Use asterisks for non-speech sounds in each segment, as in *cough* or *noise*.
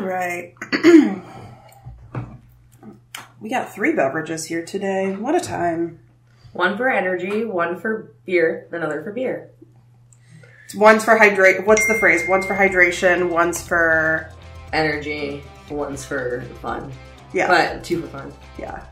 All right. *clears throat* we got three beverages here today. What a time. One for energy, one for beer, another for beer. One's for hydrate. What's the phrase? One's for hydration. One's for Energy, one's for fun. yeah, But two for fun. yeah.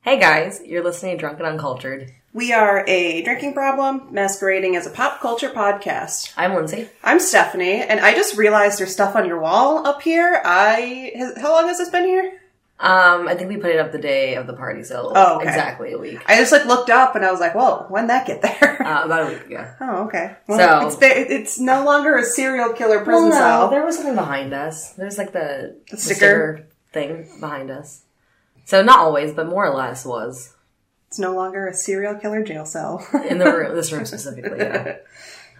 Hey guys, you're listening to Drunken Uncultured. We are a drinking problem masquerading as a pop culture podcast. I'm Lindsay. I'm Stephanie, and I just realized there's stuff on your wall up here. I has, how long has this been here? Um, I think we put it up the day of the party, so Oh, okay. exactly a week. I just like looked up and I was like, "Whoa, when'd that get there?" Uh, about a week ago. *laughs* oh, okay. Well, So- it's it's no longer a serial killer prison Well, no, cell. there was something behind us. There's like the, the sticker? thing behind us. So not always, but more or less was It's no longer a serial killer jail cell. *laughs* in the room, this room specifically. Yeah.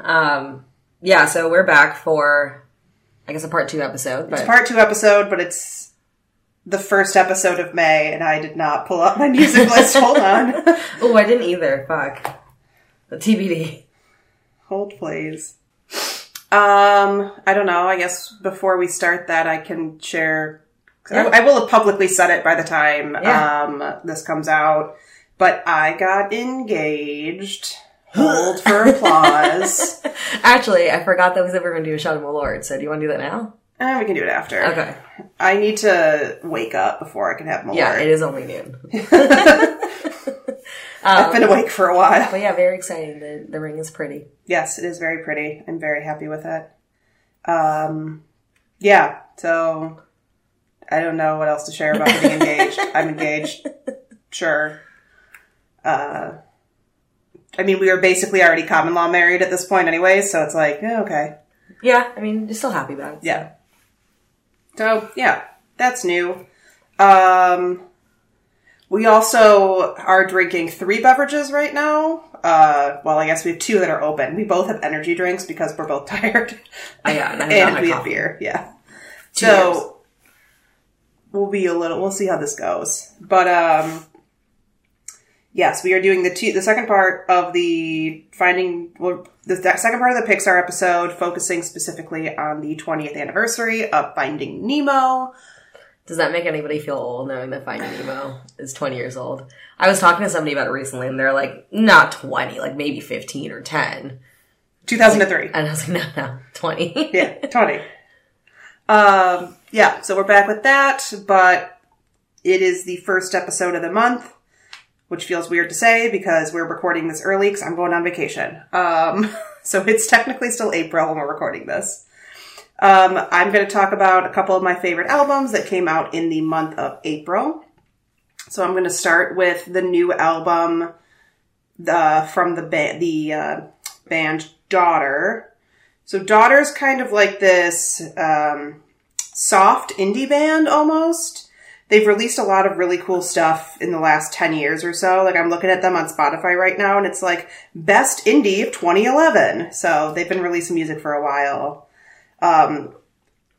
Um, yeah. So we're back for, I guess, a part two episode. But part two episode, but it's the first episode of May, and I did not pull up my music list. *laughs* Hold on. oh, I didn't either. Fuck. The TBD. Hold, please. Um, I don't know. I guess before we start that, I can share. 'cause I, I will have publicly said it by the time Yeah. um, this comes out, but I got engaged. Hold for applause. *laughs* Actually, I forgot that we were going to do a shot of Malort. So do you want to do that now? Eh, we can do it after. Okay. I need to wake up before I can have more. Yeah, it is only noon. *laughs* *laughs* I've been awake for a while. But yeah, very exciting. The the ring is pretty. Yes, it is very pretty. I'm very happy with it. Um, yeah, so I don't know what else to share about getting engaged. I'm engaged. Sure. Uh, I mean, we are basically already common law married at this point anyway, so it's like, eh, okay. Yeah, I mean, you're still happy about it. so. Yeah. So, yeah, that's new. Um, we also are drinking three beverages right now. Uh, well, I guess we have two that are open. We both have energy drinks because we're both *laughs* tired. Oh, yeah, and I and we have beer. Yeah. Two so years. we'll be a little. We'll see how this goes. But um, yes, we are doing the two, the second part of the finding. Well, the second part of the Pixar episode, focusing specifically on the 20th anniversary of Finding Nemo. Does that make anybody feel old knowing that Finding Nemo is 20 years old? I was talking to somebody about it recently, and they're like, not 20, like maybe 15 or 10. 2003. And I was like, no, no, 20. yeah, 20. Um, yeah, so we're back with that, but it is the first episode of the month, which feels weird to say because we're recording this early because I'm going on vacation. Um, *laughs* so it's technically still April when we're recording this. Um, I'm going to talk about a couple of my favorite albums that came out in the month of April. So I'm going to start with the new album the from the ba- the uh, band Daughter. So Daughter's kind of like this um, soft indie band almost. They've released a lot of really cool stuff in the last 10 years or so. Like I'm looking at them on Spotify right now and it's like best indie of 2011. So they've been releasing music for a while. Um,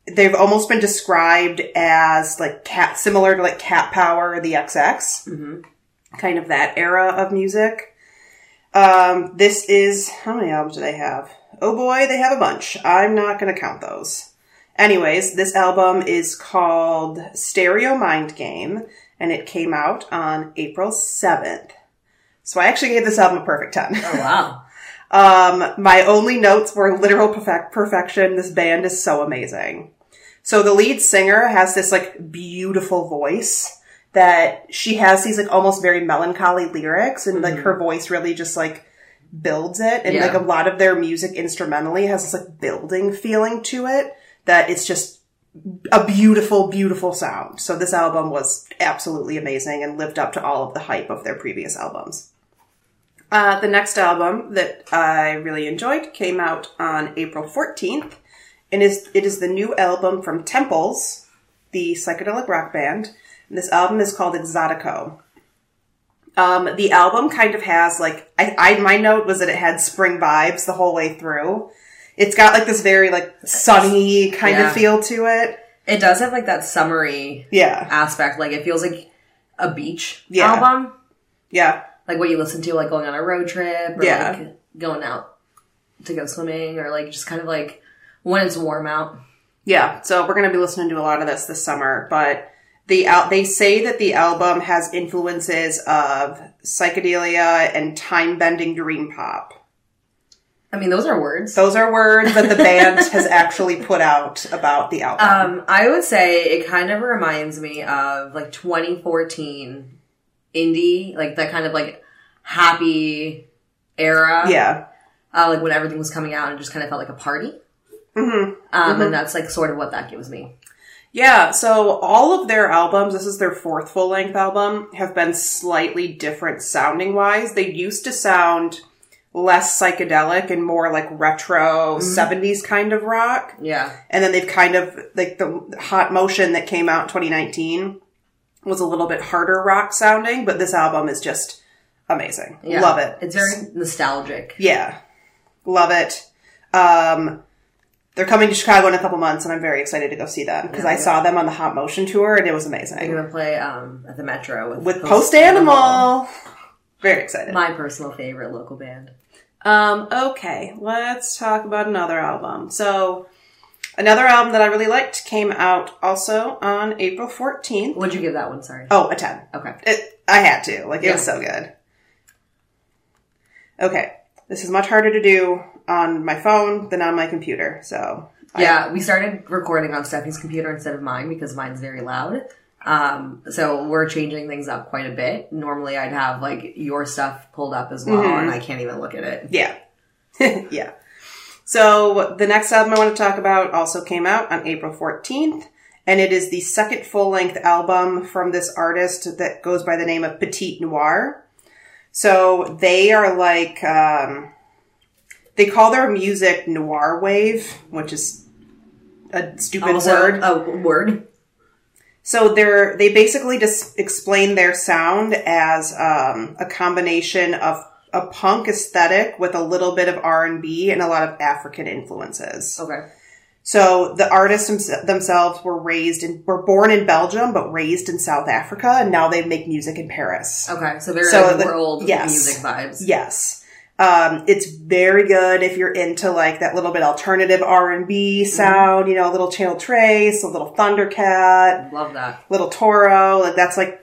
they've almost been described as like cat, similar to like Cat Power, or the XX. Kind of that era of music. Um, this is, how many albums do they have? Oh boy, they have a bunch. I'm not gonna count those. Anyways, this album is called Stereo Mind Game, and it came out on April 7th. So I actually gave this album a perfect 10. Oh, wow. *laughs* Um, my only notes were literal perfect perfection. This band is so amazing. So the lead singer has this like beautiful voice that she has these like almost very melancholy lyrics and like her voice really just like builds it. And Yeah. like a lot of their music instrumentally has this like building feeling to it that it's just a beautiful, beautiful sound. So this album was absolutely amazing and lived up to all of the hype of their previous albums. Uh, the next album that I really enjoyed came out on April 14th, and is it is the new album from Temples, the psychedelic rock band. And this album is called Exotico. Um, the album kind of has like I, I my note was that it had spring vibes the whole way through. It's got like this very like sunny kind Yeah. of feel to it. It does have like that summery Yeah, aspect. Like it feels like a beach Yeah. album. yeah, Like what you listen to like going on a road trip or Yeah. like going out to go swimming or like just kind of like when it's warm out. Yeah, so we're going to be listening to a lot of this this summer, but the al- they say that the album has influences of psychedelia and time-bending dream pop. I mean, those are words. Those are words that the band has actually put out about the album. Um, I would say it kind of reminds me of like 2014 indie, like that kind of like happy era. yeah. Uh, like when everything was coming out and just kind of felt like a party. hmm Um, and that's like sort of what that gives me. Yeah, so all of their albums, this is their fourth full length album, have been slightly different sounding wise. They used to sound less psychedelic and more like retro 70s kind of rock. Yeah. And then they've kind of, like the Hot Motion that came out in 2019 was a little bit harder rock sounding, but this album is just amazing. Yeah. Love it. It's very nostalgic. Yeah. Love it. Um, they're coming to Chicago in a couple months, and I'm very excited to go see them because I Yeah. saw them on the Hot Motion tour, and it was amazing gonna play um, at the Metro with, with Post Animal. Very excited. my personal favorite local band. Um, okay, let's talk about another album. So, another album that I really liked came out also on April 14th. What'd you give that one? Sorry. Oh, a 10. Okay. It, I had to. Like, it was so good. Okay. This is much harder to do on my phone than on my computer, so. I- Yeah, we started recording on Stephanie's computer instead of mine because mine's very loud. Um, so we're changing things up quite a bit. Normally, I'd have like your stuff pulled up as well, Mm-hmm. and I can't even look at it. Yeah. *laughs* yeah. So the next album I want to talk about also came out on April 14th, and it is the second full length album from this artist that goes by the name of Petite Noir. So they are like, um, they call their music noir wave, which is a stupid Also, word. a word. So they're they basically just explain their sound as um, a combination of a punk aesthetic with a little bit of R and B and a lot of African influences. Okay. So the artists thems- themselves were raised in were born in Belgium but raised in South Africa, and now they make music in Paris. Okay. So very So, like, the- world yes. music vibes. Yes. Um, it's very good if you're into like that little bit alternative R and B sound, you know, a little Channel Tres, a little Thundercat, Love that. Little Toro. Like that's like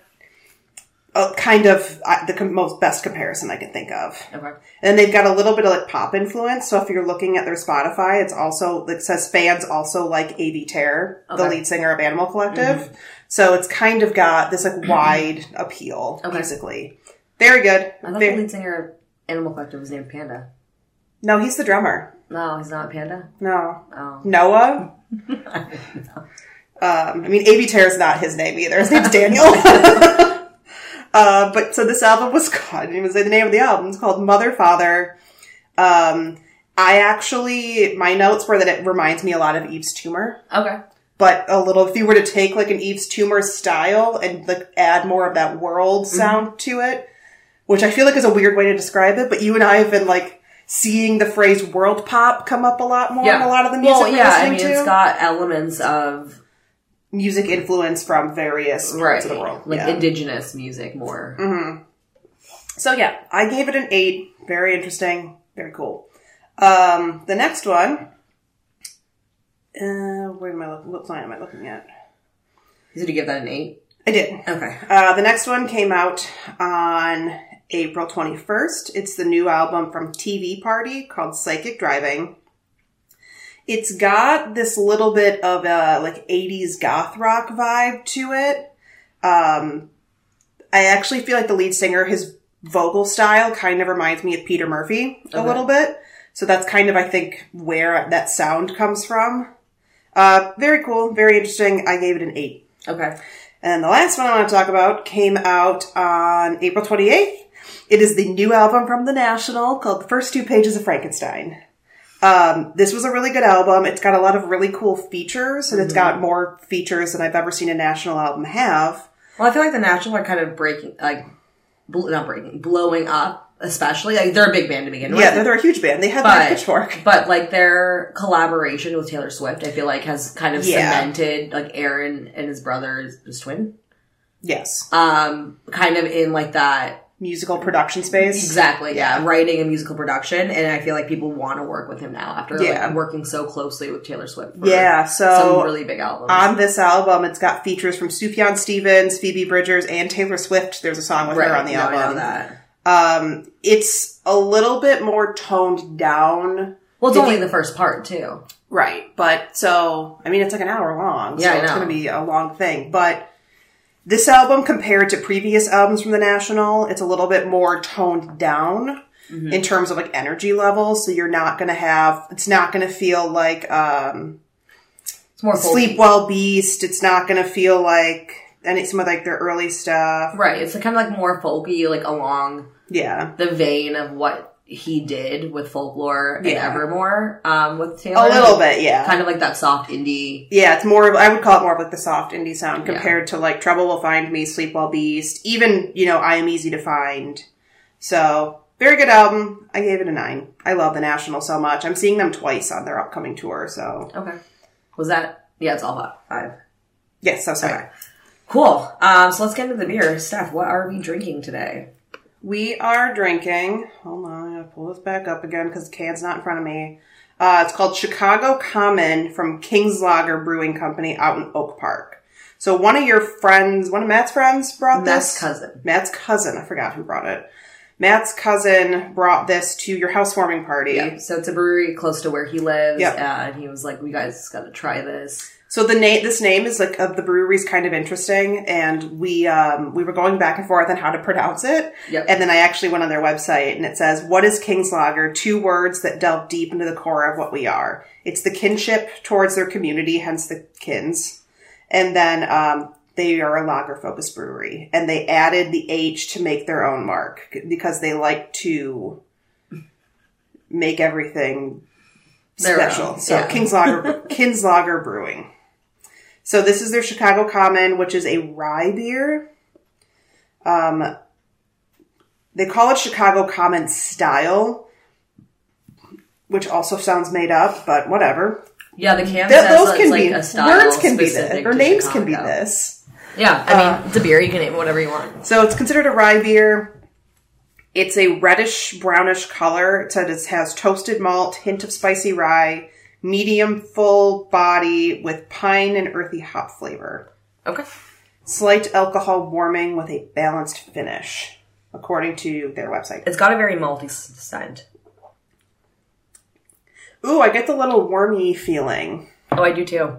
a kind of uh, the com- most best comparison I can think of. Okay. And they've got a little bit of like pop influence. So if you're looking at their Spotify, it's also it says fans also like Avey Tare, the lead singer of Animal Collective. So it's kind of got this like *clears throat* wide appeal Okay. musically. Very good. I thought Ve- the lead singer of Animal Collective was named Panda. no, he's the drummer. No, he's not Panda. No, Oh. Noah. *laughs* Um, I mean, Avey Tare's not his name either. His name's Daniel. *laughs* *laughs* uh, but so this album was called, I didn't even say the name of the album. It's called Mother Father. Um, I actually, my notes were that it reminds me a lot of Yves Tumor, Okay. but a little, if you were to take like an Yves Tumor style and like add more of that world sound to it, which I feel like is a weird way to describe it, but you and I have been like seeing the phrase world pop come up a lot more in a lot of the music Well, we're yeah. I mean, to it's got elements of music influence from various parts right, of the world. like yeah. Mm-hmm. indigenous music more. so yeah, I gave it an eight. Very interesting. Very cool. Um, the next one. Uh, where am I looking? What line am I looking at? Did you give that an eight? I did. Okay. Uh, the next one came out on April 21st. It's the new album from TV Party called Psychic Driving. It's got this little bit of a like 80s goth rock vibe to it. Um, I actually feel like the lead singer, his vocal style kind of reminds me of Peter Murphy a Okay. little bit. So that's kind of, I think, where that sound comes from. Uh, very cool, very interesting. I gave it an eight. Okay. And the last one I want to talk about came out on April 28th. It is the new album from The National called The First Two Pages of Frankenstein. Um, this was a really good album. It's got a lot of really cool features, and it's got more features than I've ever seen a National album have. Well, I feel like the National are kind of breaking, like, bl- not breaking, blowing up. Especially, like they're a big band to begin with. Yeah, they're, they're a huge band. They have but Pitchfork. but like their collaboration with Taylor Swift, I feel like has kind of Yeah. cemented like Aaron and his brother, his twin, Yes. um, kind of in like that musical production space. Exactly, yeah. Writing and musical production, and I feel like people want to work with him now after Yeah. like, working so closely with Taylor Swift. For Yeah, some so really big albums. on this album, it's got features from Sufjan Stevens, Phoebe Bridgers, and Taylor Swift. There's a song with right, her on the no, album. that. Um, it's a little bit more toned down. Well, it's only you- the first part too. Right, but so I mean, it's like an hour long, so Yeah, it's going to be a long thing. But this album, compared to previous albums from the National, it's a little bit more toned down Mm-hmm. in terms of like energy levels. So you're not going to have, it's not going to feel like um, It's more folky. Sleep Well Beast. It's not going to feel like any some of like their early stuff. Right, it's kind of like more folky, like along Yeah, the vein of what he did with folklore and Evermore um, with Taylor. a little bit. Yeah, kind of like that soft indie. Yeah, it's more of, I would call it more of like the soft indie sound Yeah. compared to like Trouble Will Find Me, Sleep Well Beast, even, you know, I Am Easy to Find. So, very good album. I gave it a nine. I love The National so much. I'm seeing them twice on their upcoming tour, so. Okay, was that? Yeah, it's all five. five. Yes, so sorry. Okay. Cool. Um, so let's get into the beer. Steph, what are we drinking today? We are drinking, hold on, I gotta pull this back up again because the can's not in front of me. Uh, it's called Chicago Common from Kinslahger Brewing Company out in Oak Park. So one of your friends, one of Matt's friends brought this Matt's this. cousin. Matt's cousin. I forgot who brought it. Matt's cousin brought this to your housewarming party. Yeah. So it's a brewery close to where he lives. Yep. Uh, and he was like, "We guys got to try this." So the name, this name is like of the brewery is kind of interesting, and we um, we were going back and forth on how to pronounce it. Yep. And then I actually went on their website, and it says, "What is Kinslahger?" Two words that delve deep into the core of what we are. It's the kinship towards their community, hence the kins, and then um, they are a lager focused brewery, and they added the H to make their own mark because they like to make everything Their special. own, So yeah. Kinslahger, King's Lager Brewing. So this is their Chicago Common, which is a rye beer. Um, they call it Chicago Common style, which also sounds made up, but whatever. Yeah, the can Th- those can like be a style words can be this, or names can be this. Yeah, I mean, Uh, it's a beer. You can name it whatever you want. So it's considered a rye beer. It's a reddish brownish color. It said it has toasted malt, hint of spicy rye, medium full body with pine and earthy hop flavor. Okay. Slight alcohol warming with a balanced finish, according to their website. It's got a very malty scent. Ooh, I get the little wormy feeling. Oh, I do too.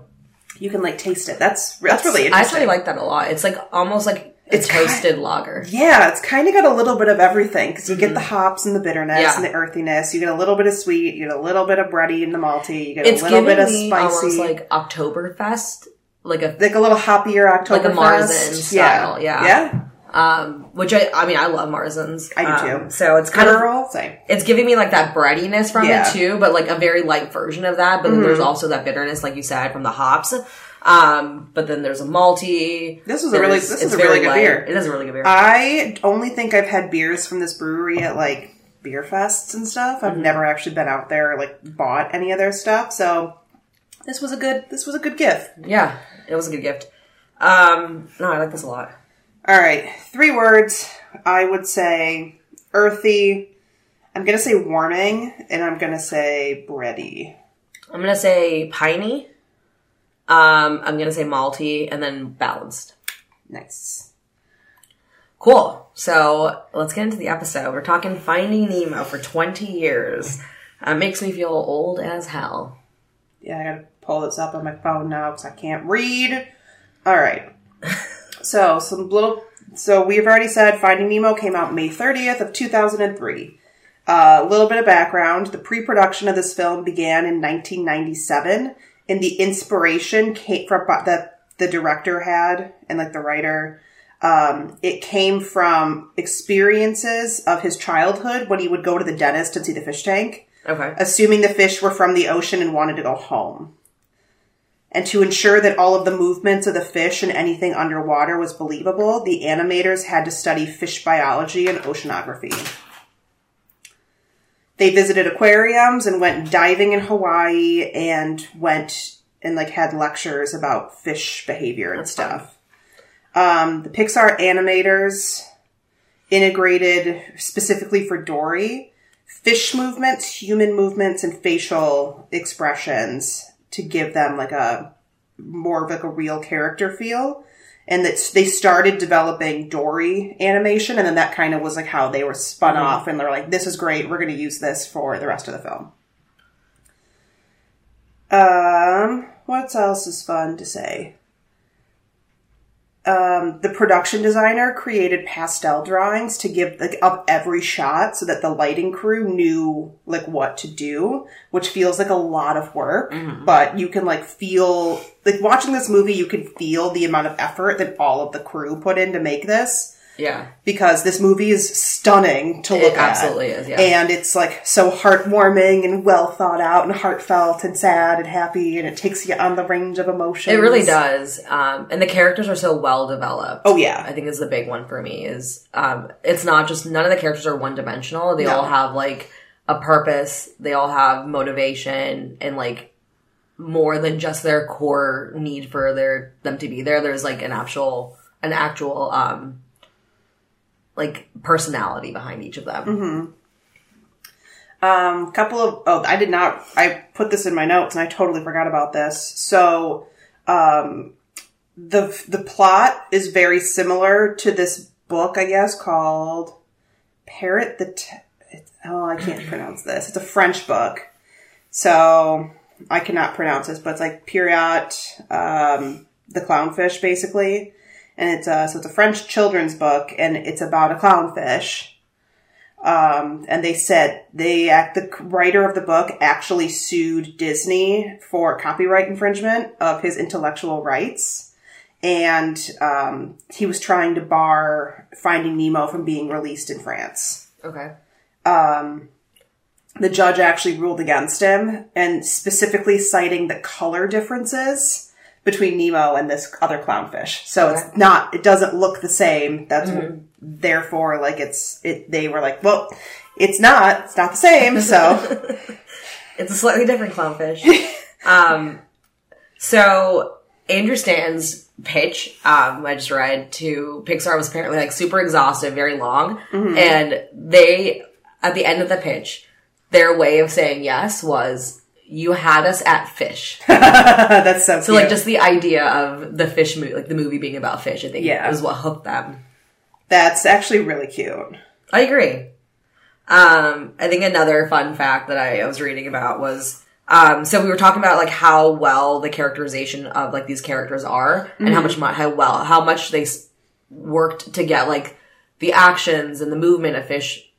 You can like taste it. That's that's really interesting. I actually like that a lot. It's like almost like It's toasted lager. Yeah, it's kind of got a little bit of everything because you get the hops and the bitterness Mm-hmm. Yeah. and the earthiness. You get a little bit of sweet. You get a little bit of bready and the malty. You get It's a little bit of spicy, almost like Oktoberfest, like a like a little hoppier October. Like a Marzen style, yeah. yeah. um, which I I mean I love Marzens. I do Um, too. So it's kind of Girl, same. it's giving me like that breadiness from Yeah. Mm-hmm. it too, but like a very light version of that. But then there's also that bitterness, like you said, from the hops. Um, but then there's a malty. This is a really- this is a really good light. beer. It is a really good beer. I only think I've had beers from this brewery at like beer fests and stuff. Mm-hmm. I've never actually been out there or like bought any of their stuff. So this was a good. This was a good gift. yeah, it was a good gift. Um, no, I like this a lot. All right, three words. I would say earthy. I'm gonna say warming, and I'm gonna say bready. I'm gonna say piney. Um, I'm gonna say malty, and then balanced. Nice. Cool. So let's get into the episode. We're talking Finding Nemo for 20 years. Uh, makes me feel old as hell. Yeah, I gotta pull this up on my phone now because I can't read. All right. So some little. So we've already said Finding Nemo came out May 30th of 2003. Uh, A little bit of background: the pre-production of this film began in 1997, and the inspiration came from that the director had and like the writer. Um, it came from experiences of his childhood when he would go to the dentist and see the fish tank Okay. assuming the fish were from the ocean and wanted to go home. And to ensure that all of the movements of the fish and anything underwater was believable, the animators had to study fish biology and oceanography. They visited aquariums and went diving in Hawaii and went and like had lectures about fish behavior and stuff. Um, the Pixar animators integrated specifically for Dory fish movements, human movements, and facial expressions to give them like a more of like a real character feel. And that they started developing Dory animation, and then that kind of was like how they were spun off, and they're like, "This is great. We're going to use this for the rest of the film." Um, what else is fun to say? Um, the production designer created pastel drawings to give like up every shot so that the lighting crew knew like what to do, which feels like a lot of work, but you can like feel like watching this movie, you can feel the amount of effort that all of the crew put in to make this Yeah. because this movie is stunning to look It at. absolutely is, yeah. And it's like so heartwarming and well thought out and heartfelt and sad and happy and it takes you on the range of emotions. It really does. Um, and the characters are so well developed. Oh, yeah. I think is the big one for me is um, it's not just none of the characters are one dimensional. They No. all have like a purpose. They all have motivation and like more than just their core need for their them to be there. There's like an actual an actual um like personality behind each of them. Mm-hmm. Um, couple of oh, I did not. I put this in my notes, and I totally forgot about this. So, um, the the plot is very similar to this book, I guess, called Parrot the. T- oh, I can't pronounce this. It's a French book, so I cannot pronounce this, but it's like Periot, um, the clownfish, basically. And it's a so it's a French children's book, and it's about a clownfish. Um, and they said they act the writer of the book actually sued Disney for copyright infringement of his intellectual rights, and um, he was trying to bar Finding Nemo from being released in France. Okay. The judge actually ruled against him, and specifically citing the color differences between Nemo and this other clownfish. So Okay. it's not, it doesn't look the same. That's therefore like it's it. They were like, well, it's not. It's not the same. So. *laughs* It's a slightly different clownfish. *laughs* um, so Andrew Stan's pitch, um, I just read to Pixar was apparently like super exhaustive, very long, and they at the end of the pitch, their way of saying yes was. You had us at fish. *laughs* That's so, So like just the idea of the fish movie, like the movie being about fish, I think Yeah. is what hooked them. that's actually really cute. I agree. Um, I think another fun fact that I, I was reading about was, um, so we were talking about like how well the characterization of like these characters are, and how much how well how much they worked to get like the actions and the movement of fish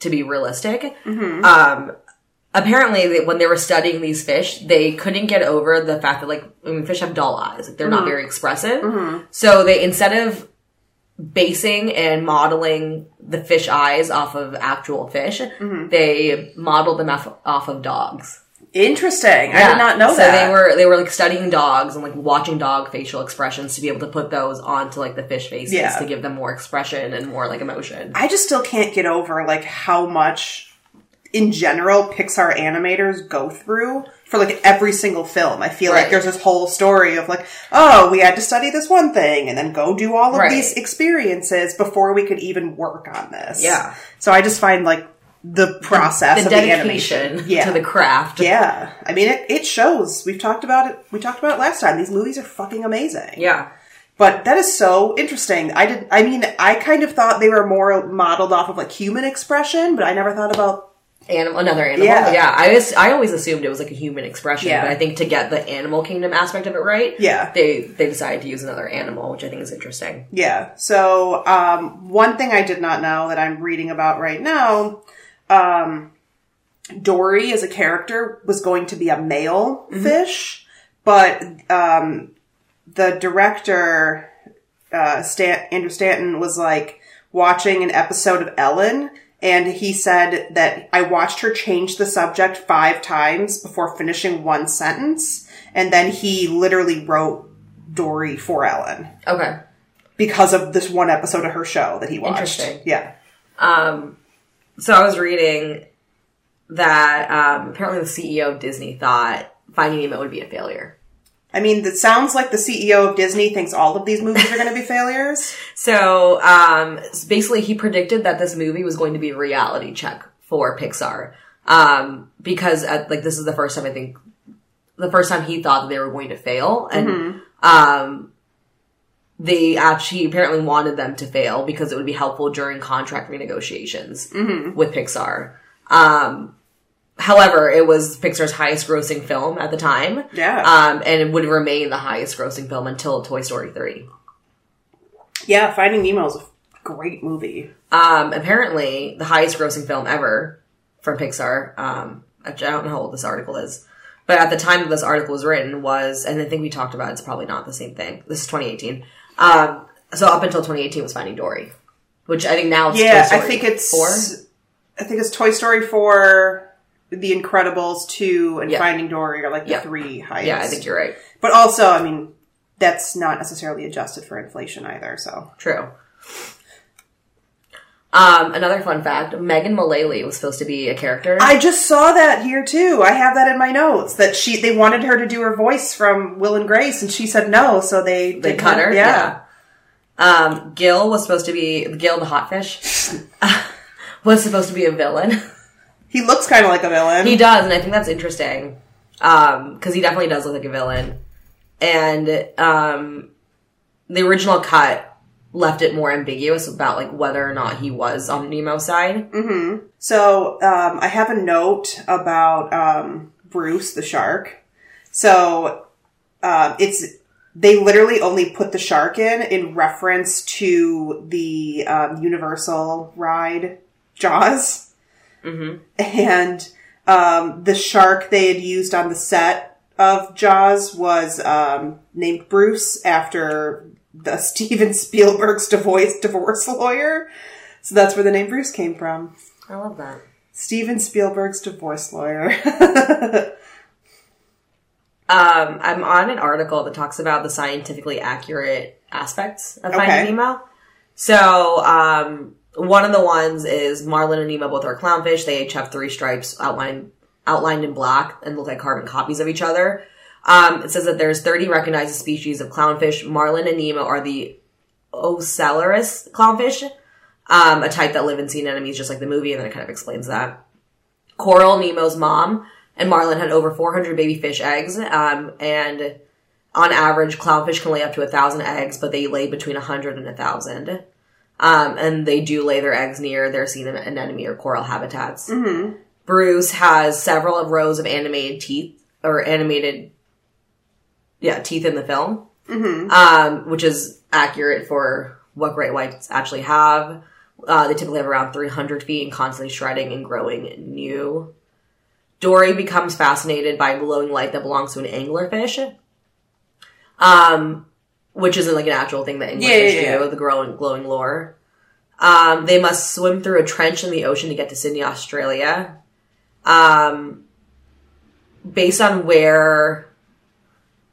to be realistic. Um, apparently, they, when they were studying these fish, they couldn't get over the fact that like I mean, fish have dull eyes; like they're not mm-hmm. very expressive. Mm-hmm. So they instead of basing and modeling the fish eyes off of actual fish, mm-hmm. they modeled them off, off of dogs. Interesting. I did not know so that. they were they were like studying dogs and like watching dog facial expressions to be able to put those onto like the fish faces Yeah. to give them more expression and more like emotion. I just still can't get over like how much in general Pixar animators go through for like every single film. I feel like there's this whole story of like, oh, we had to study this one thing and then go do all of Right. these experiences before we could even work on this. Yeah. So I just find like the process the of the animation. Yeah. to the craft. yeah. I mean it, it shows. We've talked about it we talked about it last time. These movies are fucking amazing. Yeah. But that is so interesting. I did. I mean, I kind of thought they were more modeled off of like human expression, but I never thought about. Animal, another animal. Yeah. Yeah. I was, I always assumed it was like a human expression, Yeah. but I think to get the animal kingdom aspect of it right, Yeah. they they decided to use another animal, which I think is interesting. Yeah. So um, one thing I did not know that I'm reading about right now, um, Dory as a character was going to be a male fish, but um, the director uh, Stan- Andrew Stanton was like watching an episode of Ellen. And he said that I watched her change the subject five times before finishing one sentence. And then he literally wrote Dory for Ellen Okay. because of this one episode of her show that he watched. Interesting. Yeah. Um, so I was reading that um, apparently the CEO of Disney thought Finding Nemo would be a failure. I mean, it sounds like the CEO of Disney thinks all of these movies are going to be failures. *laughs* So, um, basically, he predicted that this movie was going to be a reality check for Pixar. Um, because at, like this is the first time I think the first time he thought that they were going to fail, and um, they actually apparently wanted them to fail because it would be helpful during contract renegotiations with Pixar. Um, however, it was Pixar's highest grossing film at the time. Yeah. Um, and it would remain the highest grossing film until Toy Story 3. Yeah, Finding Nemo is a great movie. Um, apparently, the highest grossing film ever from Pixar. Um, I don't know how old this article is, but at the time that this article was written was, and I think we talked about it, it's probably not the same thing. This is 2018. Um, so up until 2018 was Finding Dory, which I think now it's Yeah, Toy Story I think it's four. I think it's Toy Story four, The Incredibles two, and Yeah. Finding Dory are like the Yeah. three highest. Yeah, I think you're right. But also, I mean, that's not necessarily adjusted for inflation either. So True. Um, another fun fact: Megan Mullally was supposed to be a character. I just saw that here too. I have that in my notes that she they wanted her to do her voice from Will and Grace, and she said no, so they they did cut her. Yeah. Um, Gill was supposed to be Gill the hotfish. *laughs* was supposed to be a villain. *laughs* he looks kind of like a villain. He does, and I think that's interesting. Um, because he definitely does look like a villain. And um the original cut left it more ambiguous about like whether or not he was on Nemo's side. So um, I have a note about um, Bruce the shark. So uh, it's they literally only put the shark in in reference to the um, Universal ride Jaws, and um, the shark they had used on the set of Jaws was um, named Bruce after the *laughs* Steven Spielberg's divorce divorce lawyer. So that's where the name Bruce came from. I love that. Steven Spielberg's divorce lawyer. *laughs* Um, I'm on an article that talks about the scientifically accurate aspects of Finding Okay. Nemo. So, um, one of the ones is Marlin and Nemo both are clownfish. They each have three stripes outlined outlined in black and look like carbon copies of each other. Um, it says that there's 30 recognized species of clownfish. Marlin and Nemo are the Ocellaris clownfish, um, a type that live in sea anemones, just like the movie, and then it kind of explains that. Coral, Nemo's mom, and Marlin had over 400 baby fish eggs. Um, and on average, clownfish can lay up to a thousand eggs, but they lay between a hundred and a thousand. Um, and they do lay their eggs near their sea anemone or coral habitats. Bruce has several rows of animated teeth or animated, yeah, teeth in the film, um, which is accurate for what great whites actually have. Uh, they typically have around 300 feet and constantly shredding and growing new. Dory becomes fascinated by a glowing light that belongs to an anglerfish, um, which isn't like an actual thing that anglerfish Yeah, yeah, yeah. do, the growing, glowing lure. Um, they must swim through a trench in the ocean to get to Sydney, Australia. Um, based on where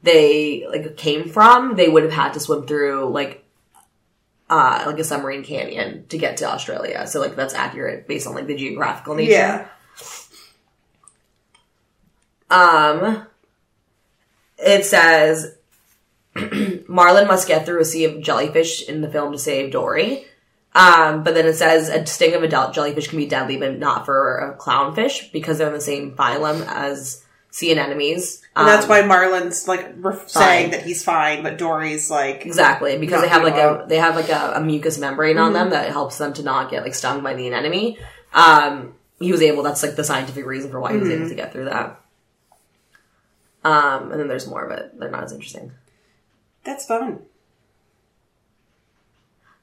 they like came from, they would have had to swim through like uh like a submarine canyon to get to Australia. So like that's accurate based on like the geographical nature. yeah. Um, it says *clears throat* Marlin must get through a sea of jellyfish in the film to save Dory. Um, but then it says a sting of adult jellyfish can be deadly, but not for a clownfish because they're in the same phylum as sea anemones. And that's Um, why Marlin's like saying that he's fine, but Dory's like, Exactly, because they have like a they have like a, a mucous membrane on Mm-hmm. them that helps them to not get like stung by the anemone. Um, he was able. That's like the scientific reason for why he was Mm-hmm. able to get through that. Um, and then there's more, but they're not as interesting. That's fun.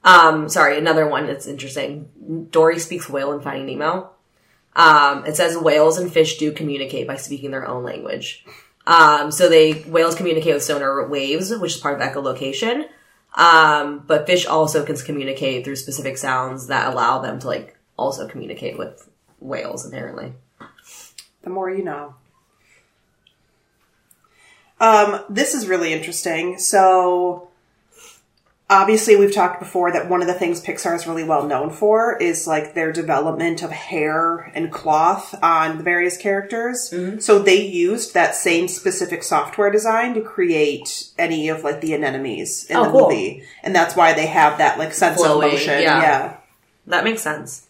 Um, sorry, another one that's interesting. Dory speaks whale in Finding Nemo. Um, it says whales and fish do communicate by speaking their own language. Um, so they whales communicate with sonar waves, which is part of echolocation. Um, but fish also can communicate through specific sounds that allow them to like also communicate with whales. Apparently, The more you know. Um, this is really interesting. So, obviously we've talked before that one of the things Pixar is really well known for is like their development of hair and cloth on the various characters. Mm-hmm. So they used that same specific software design to create any of like the anemones in Oh, the cool. movie. And that's why they have that like sense Flowy, of motion. yeah. yeah. That makes sense.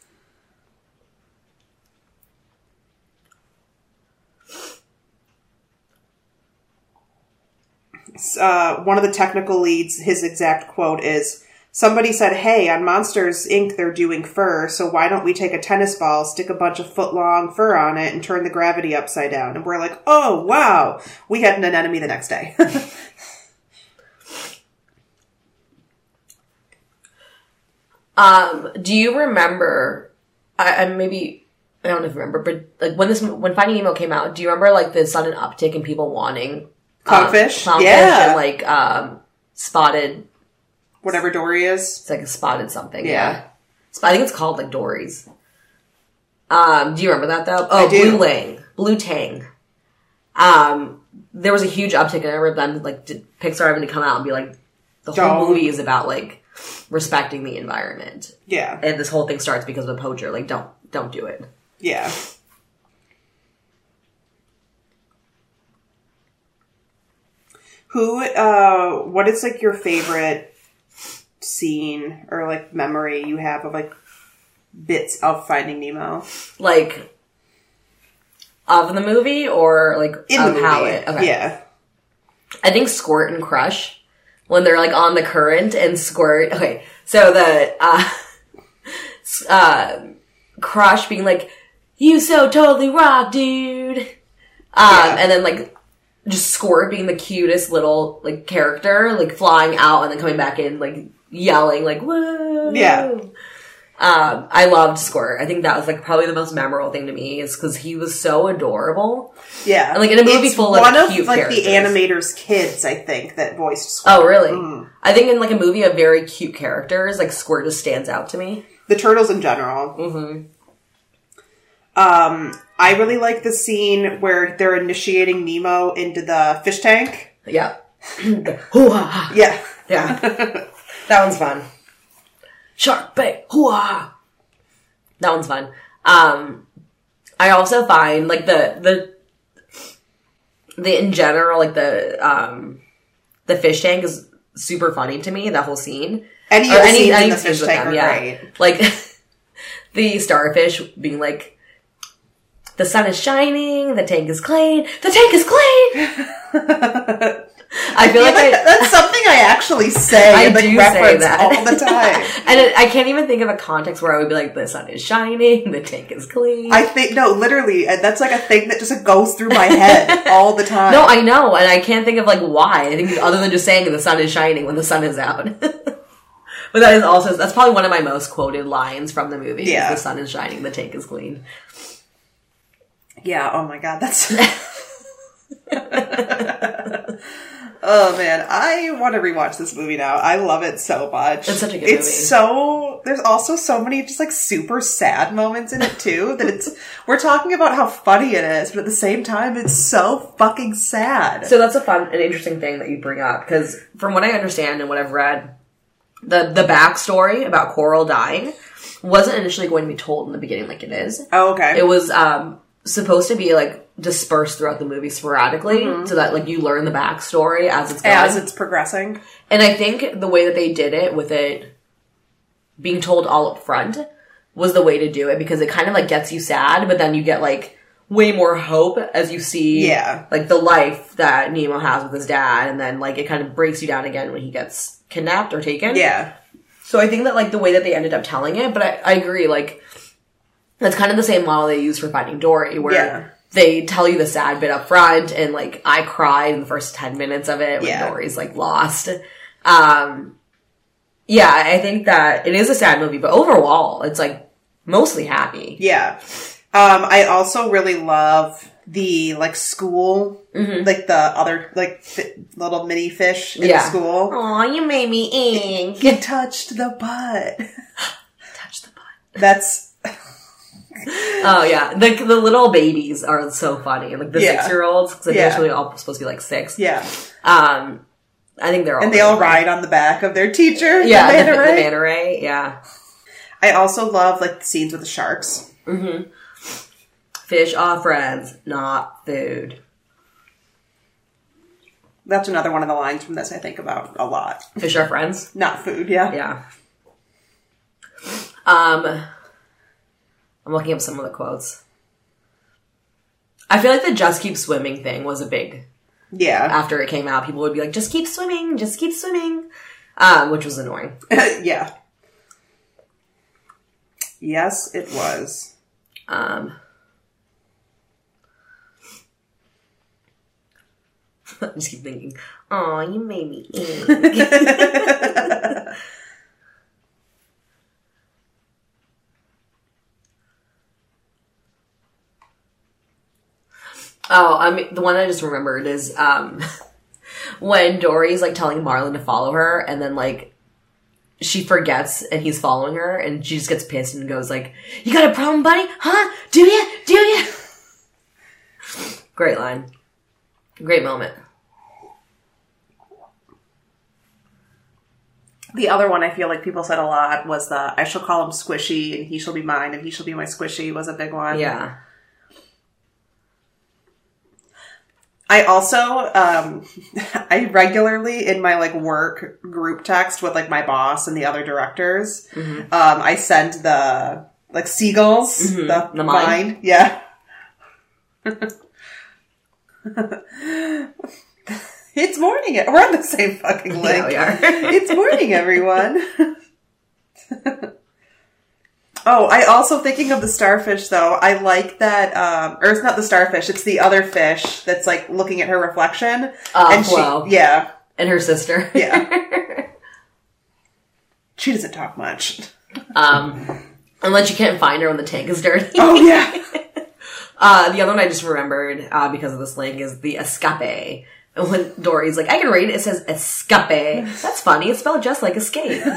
Uh, one of the technical leads, his exact quote is Somebody said, Hey, on Monsters Inc., they're doing fur, so why don't we take a tennis ball, stick a bunch of foot long fur on it, and turn the gravity upside down? And we're like, Oh, wow. We had an anemone the next day. *laughs* Um, do you remember? I, I maybe I don't even remember, but like when this when Finding Nemo came out, do you remember like the sudden uptick in people wanting um, Clownfish? clownfish Yeah. and like um spotted? Whatever Dory is. It's like a spotted something. Yeah. Yeah, I think it's called like Dory's. Um, do you remember that though? Oh. Blue Lang, Blue Tang. Um, there was a huge uptick, and I remember them like did Pixar having to come out and be like, the whole Don't. movie is about like respecting the environment, Yeah. and this whole thing starts because of a poacher. Like, don't don't do it. Yeah. Who, uh, what is like your favorite scene or like memory you have of like bits of Finding Nemo? like of the movie or like In of how it okay Yeah. i think squirt and crush when they're like on the current and squirt okay so the uh uh crush being like you so totally rock dude um Yeah. and then like just squirt being the cutest little like character like flying out and then coming back in like yelling like whoa Yeah. um, I loved Squirt. I think that was like probably the most memorable thing to me is because he was so adorable. Yeah. And, like, in a movie It's full of one of cute like characters. the animators' kids, I think, that voiced Squirt. Oh, really? Mm. I think in like a movie of very cute characters, like Squirt just stands out to me. The turtles in general. Mm-hmm. Um, I really like the scene where they're initiating Nemo into the fish tank. Yeah. *clears throat* Yeah. Yeah. *laughs* that one's fun. Shark bait. Hoo-ha. That one's fun. Um, I also find like the the the in general like the um the fish tank is super funny to me. That whole scene. Any the any- scenes any the fish tank them, yeah. great. Like *laughs* the starfish being like, the sun is shining, the tank is clean, the tank is clean. *laughs* I feel like I, that's something I actually say I and like do say that all the *laughs* time. and it, I can't even think of a context where I would be like, the sun is shining, the tank is clean. I think no, literally, and that's like a thing that just goes through my head *laughs* all the time. no, I know, and I can't think of like why. I think other than just saying the sun is shining when the sun is out. but that is also that's probably one of my most quoted lines from the movie. Yeah. the sun is shining, the tank is clean. Yeah. Oh my god, that's. *laughs* *laughs* oh man, I want to rewatch this movie now. I love it so much. It's such a good It's movie. It's so. There's also so many just like super sad moments in it too. that it's *laughs* we're talking about how funny it is, but at the same time, it's so fucking sad. So that's a fun and interesting thing that you bring up because from what I understand and what I've read, the the backstory about Coral dying wasn't initially going to be told in the beginning like it is. oh, okay. It was um, supposed to be like dispersed throughout the movie sporadically mm-hmm. so that like you learn the backstory as it's going. as it's progressing. and I think the way that they did it with it being told all up front was the way to do it because it kind of like gets you sad, but then you get like way more hope as you see Yeah. like the life that Nemo has with his dad and then like it kind of breaks you down again when he gets kidnapped or taken. Yeah. So I think that like the way that they ended up telling it, but I, I agree, like that's kind of the same model they use for Finding Dory, where Yeah. they tell you the sad bit up front, and like I cried in the first ten minutes of it when Yeah. Dory's like lost. Um, yeah, I think that it is a sad movie, but overall, it's like mostly happy. Yeah. Um, I also really love the like school, Mm-hmm. like the other like fi- little mini fish in Yeah. school. Oh, you made me ink. He touched the butt. *gasps* Touch the butt. That's Oh yeah, the the little babies are so funny, like the Yeah. six year olds, because they're actually all supposed to be like six. yeah, Um, I think they're all and they all ride on the back of their teacher. Yeah, the, manta the ray. manta ray. Yeah. I also love like the scenes with the sharks. Mm-hmm. Fish are friends, not food. That's another one of the lines from this I think about a lot. Fish are friends. Not food, yeah. Yeah. Um, I'm looking up some of the quotes. I feel like the just keep swimming thing was a big Yeah. *laughs* after it came out. People would be like, just keep swimming, just keep swimming, um, which was annoying. *laughs* yeah. Yes, it was. Um, *laughs* I just keep thinking, oh, you made me Oh, I mean, the one I just remembered is um, *laughs* when Dory's like telling Marlin to follow her, and then like she forgets and he's following her, and she just gets pissed and goes like, "You got a problem, buddy? Huh? Do you? Do you?" *laughs* Great line. Great moment. The other one I feel like people said a lot was the I shall call him squishy and he shall be mine and he shall be my squishy was a big one. Yeah. I also um *laughs* I regularly in my like work group text with like my boss and the other directors, um, I send the like seagulls, Mhm. the, The mine. mine. Yeah. *laughs* it's morning. We're on the same fucking link. Yeah, we are. *laughs* it's morning, everyone. Oh, I also thinking of the starfish though. I like that, um, or it's not the starfish; it's the other fish that's like looking at her reflection. Uh, and she, Flo. yeah, and her sister. Yeah. *laughs* she doesn't talk much. um, unless you can't find her when the tank is dirty. Oh yeah, *laughs* Uh, the other one I just remembered uh, because of this link is the escape. And when Dory's like, I can read it, it says escape. That's funny. It's spelled just like escape. *laughs*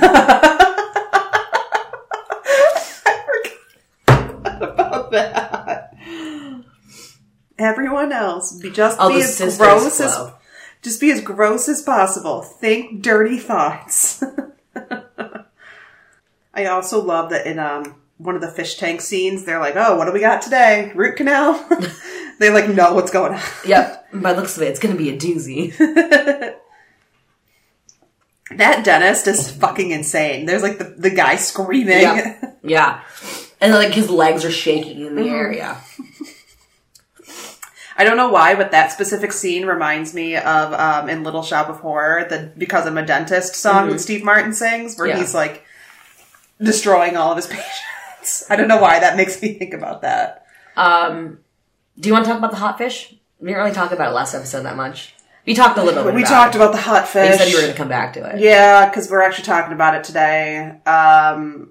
I that. *laughs* Everyone else, be just Oh, be as gross as. Just be as gross as possible. Think dirty thoughts. *laughs* I also love that in um one of the fish tank scenes, they're like, "Oh, what do we got today? Root canal." *laughs* they like know what's going on. Yep. By looks of it, it's gonna be a doozy. That dentist is fucking insane. There's like the, the guy screaming. Yep. Yeah. And like his legs are shaking in the Mm-hmm. area. I don't know why, but that specific scene reminds me of um, in Little Shop of Horror, the "Because I'm a Dentist" song that Steve Martin sings, where Mm-hmm. Yeah. he's like destroying all of his *laughs* patients. I don't know why that makes me think about that. Um, do you want to talk about the hot fish? We didn't really talk about it last episode that much. We talked a little bit we about talked it. about the hot fish. You fish. said you were going to come back to it. yeah, because we're actually talking about it today. Um,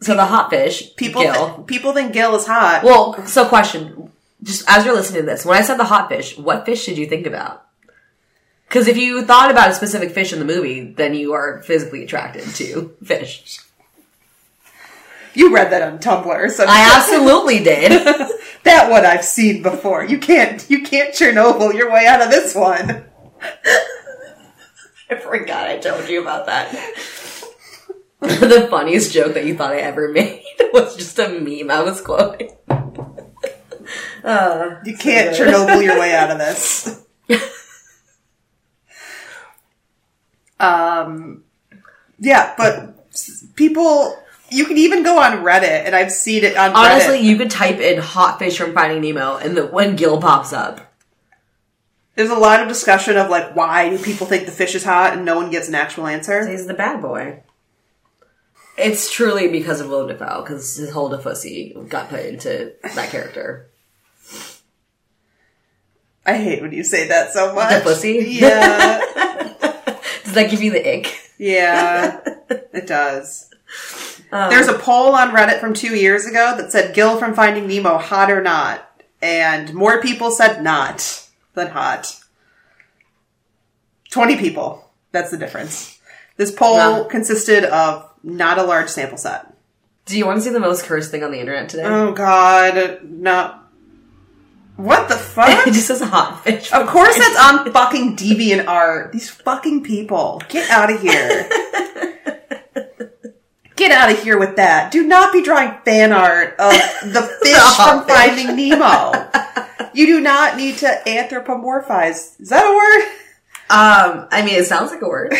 So the hot fish, people, Gill. thi- people think Gill is hot. Well, so question, just as you're listening to this, when I said the hot fish, what fish did you think about? Because if you thought about a specific fish in the movie, then you are physically attracted to fish. you read that on Tumblr, so I absolutely did. *laughs* that one I've seen before. You can't, you can't Chernobyl your way out of this one. *laughs* I forgot I told you about that. *laughs* the funniest joke that you thought I ever *laughs* made was just a meme I was quoting. *laughs* Uh, You can't Chernobyl your way out of this. um, yeah, but people, you can even go on Reddit, and I've seen it on honestly, Reddit. you could type in "hot fish from Finding Nemo" and the when Gill pops up. There's a lot of discussion of like why do people think the fish is hot, and no one gets an actual answer. He's the bad boy. It's truly because of Willem Dafoe, because his whole Defussy got put into that character. I hate when you say that so much. The pussy? Yeah, *laughs* Does that give you the ick? yeah, *laughs* it does. Um, There's a poll on Reddit from two years ago that said Gill from Finding Nemo hot or not, and more people said not than hot. Twenty people. That's the difference. This poll Wow. consisted of not a large sample set. Do you want to see the most cursed thing on the internet today? Oh God, no. What the fuck? *laughs* it just says hot fish. Of course that's on fucking DeviantArt. These fucking people. Get out of here. *laughs* Get out of here with that. Do not be drawing fan art of *laughs* the fish from fish. Finding Nemo. You do not need to anthropomorphize. Is that a word? Um, I mean, it sounds like a word.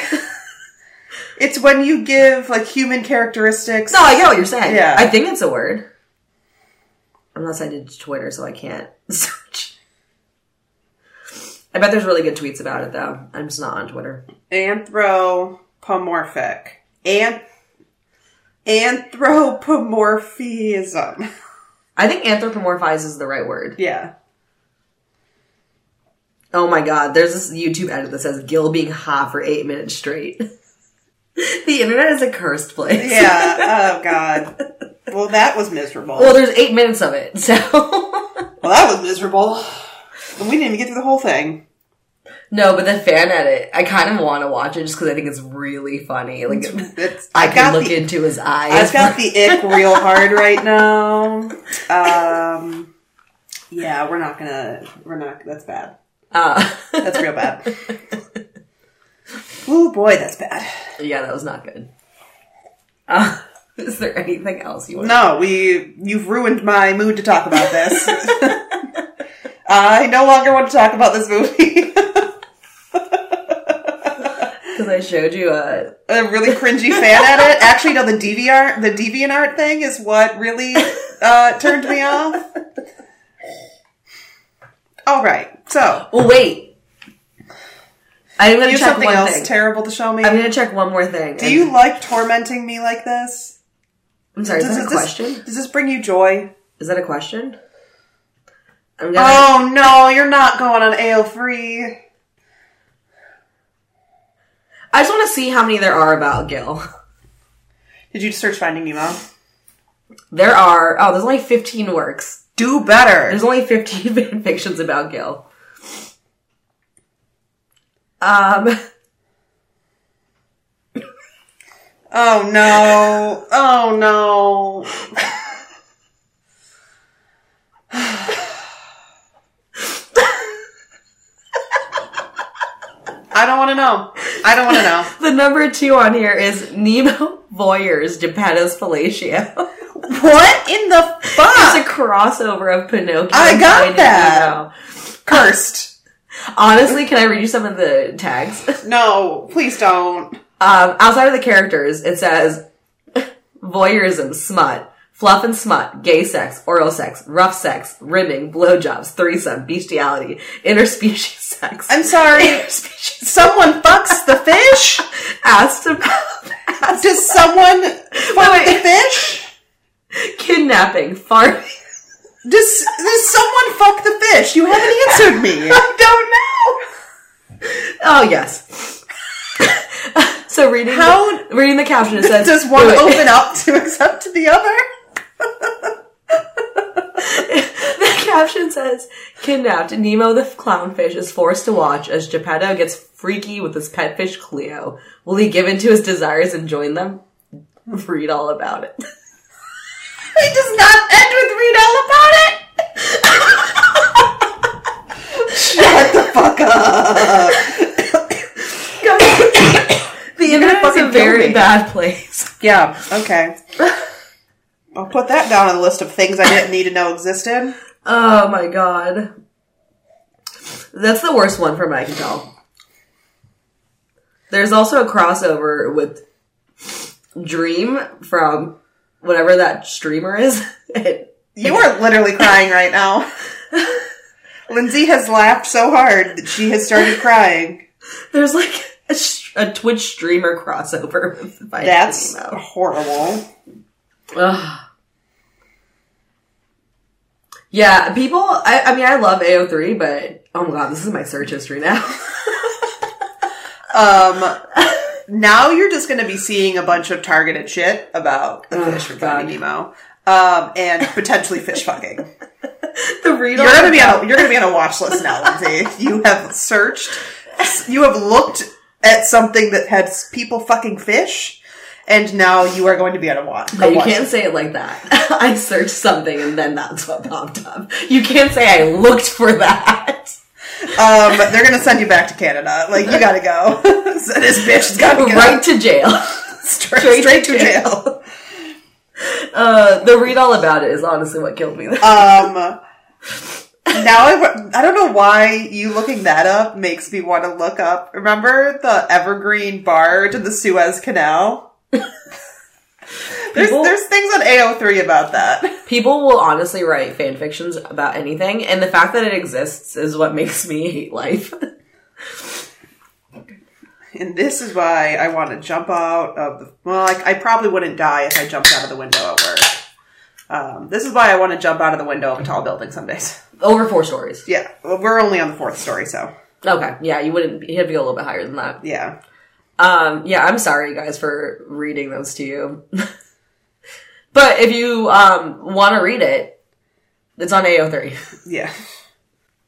It's when you give like human characteristics. no, I get what you're saying. Yeah. I think it's a word. Unless I did Twitter, so I can't *laughs* search. I bet there's really good tweets about it, though. I'm just not on Twitter. Anthropomorphic. An- anthropomorphism. I think anthropomorphize is the right word. Yeah. Oh my god, there's this YouTube edit that says Gill being hot for eight minutes straight. *laughs* *laughs* the internet is a cursed place. Yeah. Oh god. Well, that was miserable. Well, there's eight minutes of it, so. *laughs* Well, that was miserable. And we didn't even get through the whole thing. no, but the fan edit, I kind of want to watch it just because I think it's really funny. Like, It's, I I can look the, into his eyes. I've got the ick *laughs* real hard right now. Um, yeah, we're not gonna. We're not. That's bad. Uh, That's real bad. Oh boy, that's bad. yeah, that was not good. Uh, *laughs* is there anything else you want? No, we. You've ruined my mood to talk about this. *laughs* I no longer want to talk about this movie. *laughs* Because I showed you a. a really cringy fan edit. Actually, no, the DVR, the DeviantArt thing is what really uh, turned me off. All right, so Well, wait. I'm gonna have check something one else thing. terrible to show me. I'm gonna check one more thing. Do you like tormenting me like this? I'm sorry. Is Does, that a this- question? does this bring you joy? Is that a question? I'm gonna. Oh no, you're not going on AO3. I just want to see how many there are about Gill. Did you search Finding Nemo? There are. Oh, there's only 15 works. Do better. There's only 15 *laughs* fan fictions about Gill. Um. Oh no. Oh no. I don't want to know. I don't want to know. The number two on here is Nemo Voyeurs Geppetto's Fellatio. What in the It's fuck? a crossover of Pinocchio. I got that. Cursed. Honestly, can I read you some of the tags? *laughs* No, please don't. Um, outside of the characters, it says *laughs* voyeurism, smut, fluff and smut, gay sex, oral sex, rough sex, rimming, blowjobs, threesome, bestiality, interspecies *laughs* sex. I'm sorry. Interspecies Someone fucks the fish? asked about Does someone fuck wait. the fish? kidnapping, farming. Does, does someone fuck the fish? You haven't answered me. *laughs* I don't know. Oh yes. so reading How- the, reading the caption, it says Does one wait, wait. open up to accept the other? *laughs* the caption says, kidnapped, Nemo the clownfish is forced to watch as Geppetto gets freaky with his pet fish Cleo. Will he give in to his desires and join them? Read all about it. It does not end with read all about it. Shut the fuck up. the internet is fucking a very me. bad place. Yeah, okay. I'll put that down on the list of things I didn't need to know existed. Oh my god. That's the worst one from what I can tell. There's also a crossover with Dream from whatever that streamer is. *laughs* You are literally crying right now. *laughs* Lindsay has laughed so hard that she has started crying. There's like a, a Twitch streamer crossover That's horrible. Ugh. Yeah, people. I, I mean, I love AO3, but oh my god, this is my search history now. *laughs* Um, now you're just going to be seeing a bunch of targeted shit about the Oh, fish from Finding Nemo, um, and *laughs* potentially fish fucking. *laughs* the read You're going to be on. A, you're going to be on a watch list now, Lindsay. *laughs* You have searched. You have looked at something that had people fucking fish, and now you are going to be on a watch. No, you can't say it like that. I searched something and then that's what popped up. You can't say I looked for that. Um, they're gonna send you back to Canada. Like you gotta go. *laughs* so this bitch has got to get right out. to jail. *laughs* straight, straight to jail. Uh, the read all about it is honestly what killed me. *laughs* Um, now I, I don't know why you looking that up makes me want to look up. Remember the Evergreen Barge in the Suez Canal? there's People- there's things on AO3 about that. People will honestly write fan fictions about anything, and the fact that it exists is what *laughs* makes me hate life. And this is why I want to jump out of the. Well, I, I probably wouldn't die if I jumped out of the window at work. Um, this is why I want to jump out of the window of a tall building some days. Over four stories. Yeah, well, we're only on the fourth story, so Okay, yeah, you wouldn't. You had to be a little bit higher than that. yeah. Um, yeah, I'm sorry, guys, for reading those to you. *laughs* but if you um, want to read it, it's on AO3. *laughs* Yeah.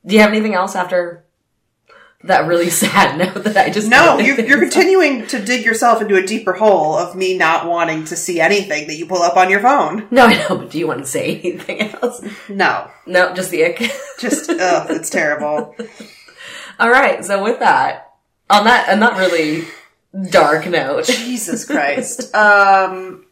Do you have anything else after that really *laughs* sad note that I just No, you, you're continuing to dig yourself into a deeper hole of me not wanting to see anything that you pull up on your phone. *laughs* No, I know, but do you want to say anything else? No, No, just the ick. just ugh, it's terrible. All right, so with that, on that, on that really dark note, Jesus Christ. Um,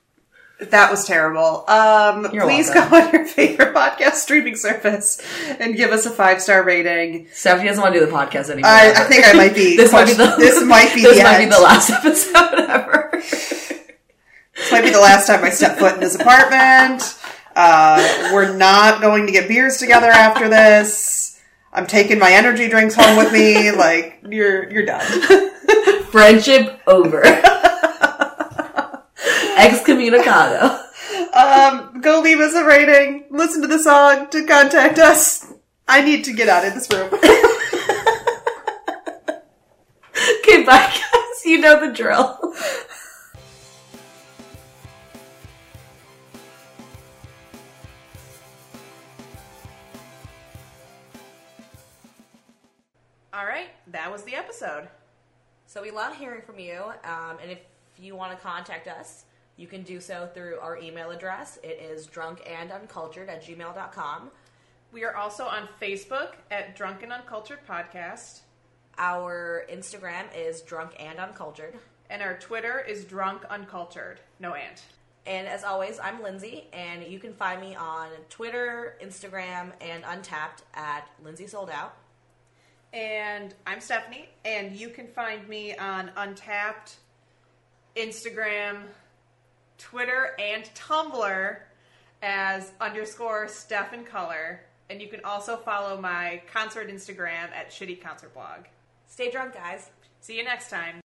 that was terrible. Um, You're please welcome. go *laughs* on your favorite podcast streaming service and give us a five star rating. Stephanie doesn't want to do the podcast anymore. I, I think I might be. *laughs* *laughs* this might be the this might be this the might be the last episode ever. This might be the last time I step foot in this apartment. Uh, we're not going to get beers together after this. I'm taking my energy drinks home with me. Like you're you're done. Friendship over. Excommunicado. *laughs* Um, go leave us a rating. Listen to the song to contact us. I need to get out of this room. *laughs* Okay, bye guys. You know the drill. *laughs* All right, that was the episode. So we love hearing from you, um, and if you want to contact us, you can do so through our email address. It is drunkanduncultured at gmail.com. We are also on Facebook at Drunken Uncultured Podcast, Our Instagram is drunk and uncultured. and our Twitter is Drunk Uncultured. No and. And as always, I'm Lindsay, and you can find me on Twitter, Instagram, and Untappd at Lindsay Sold Out. And I'm Stephanie, and you can find me on Untappd, Instagram, Twitter, and Tumblr as underscore Steph in Color. And you can also follow my concert Instagram at Shitty Concert Blog. Stay drunk, guys. See you next time.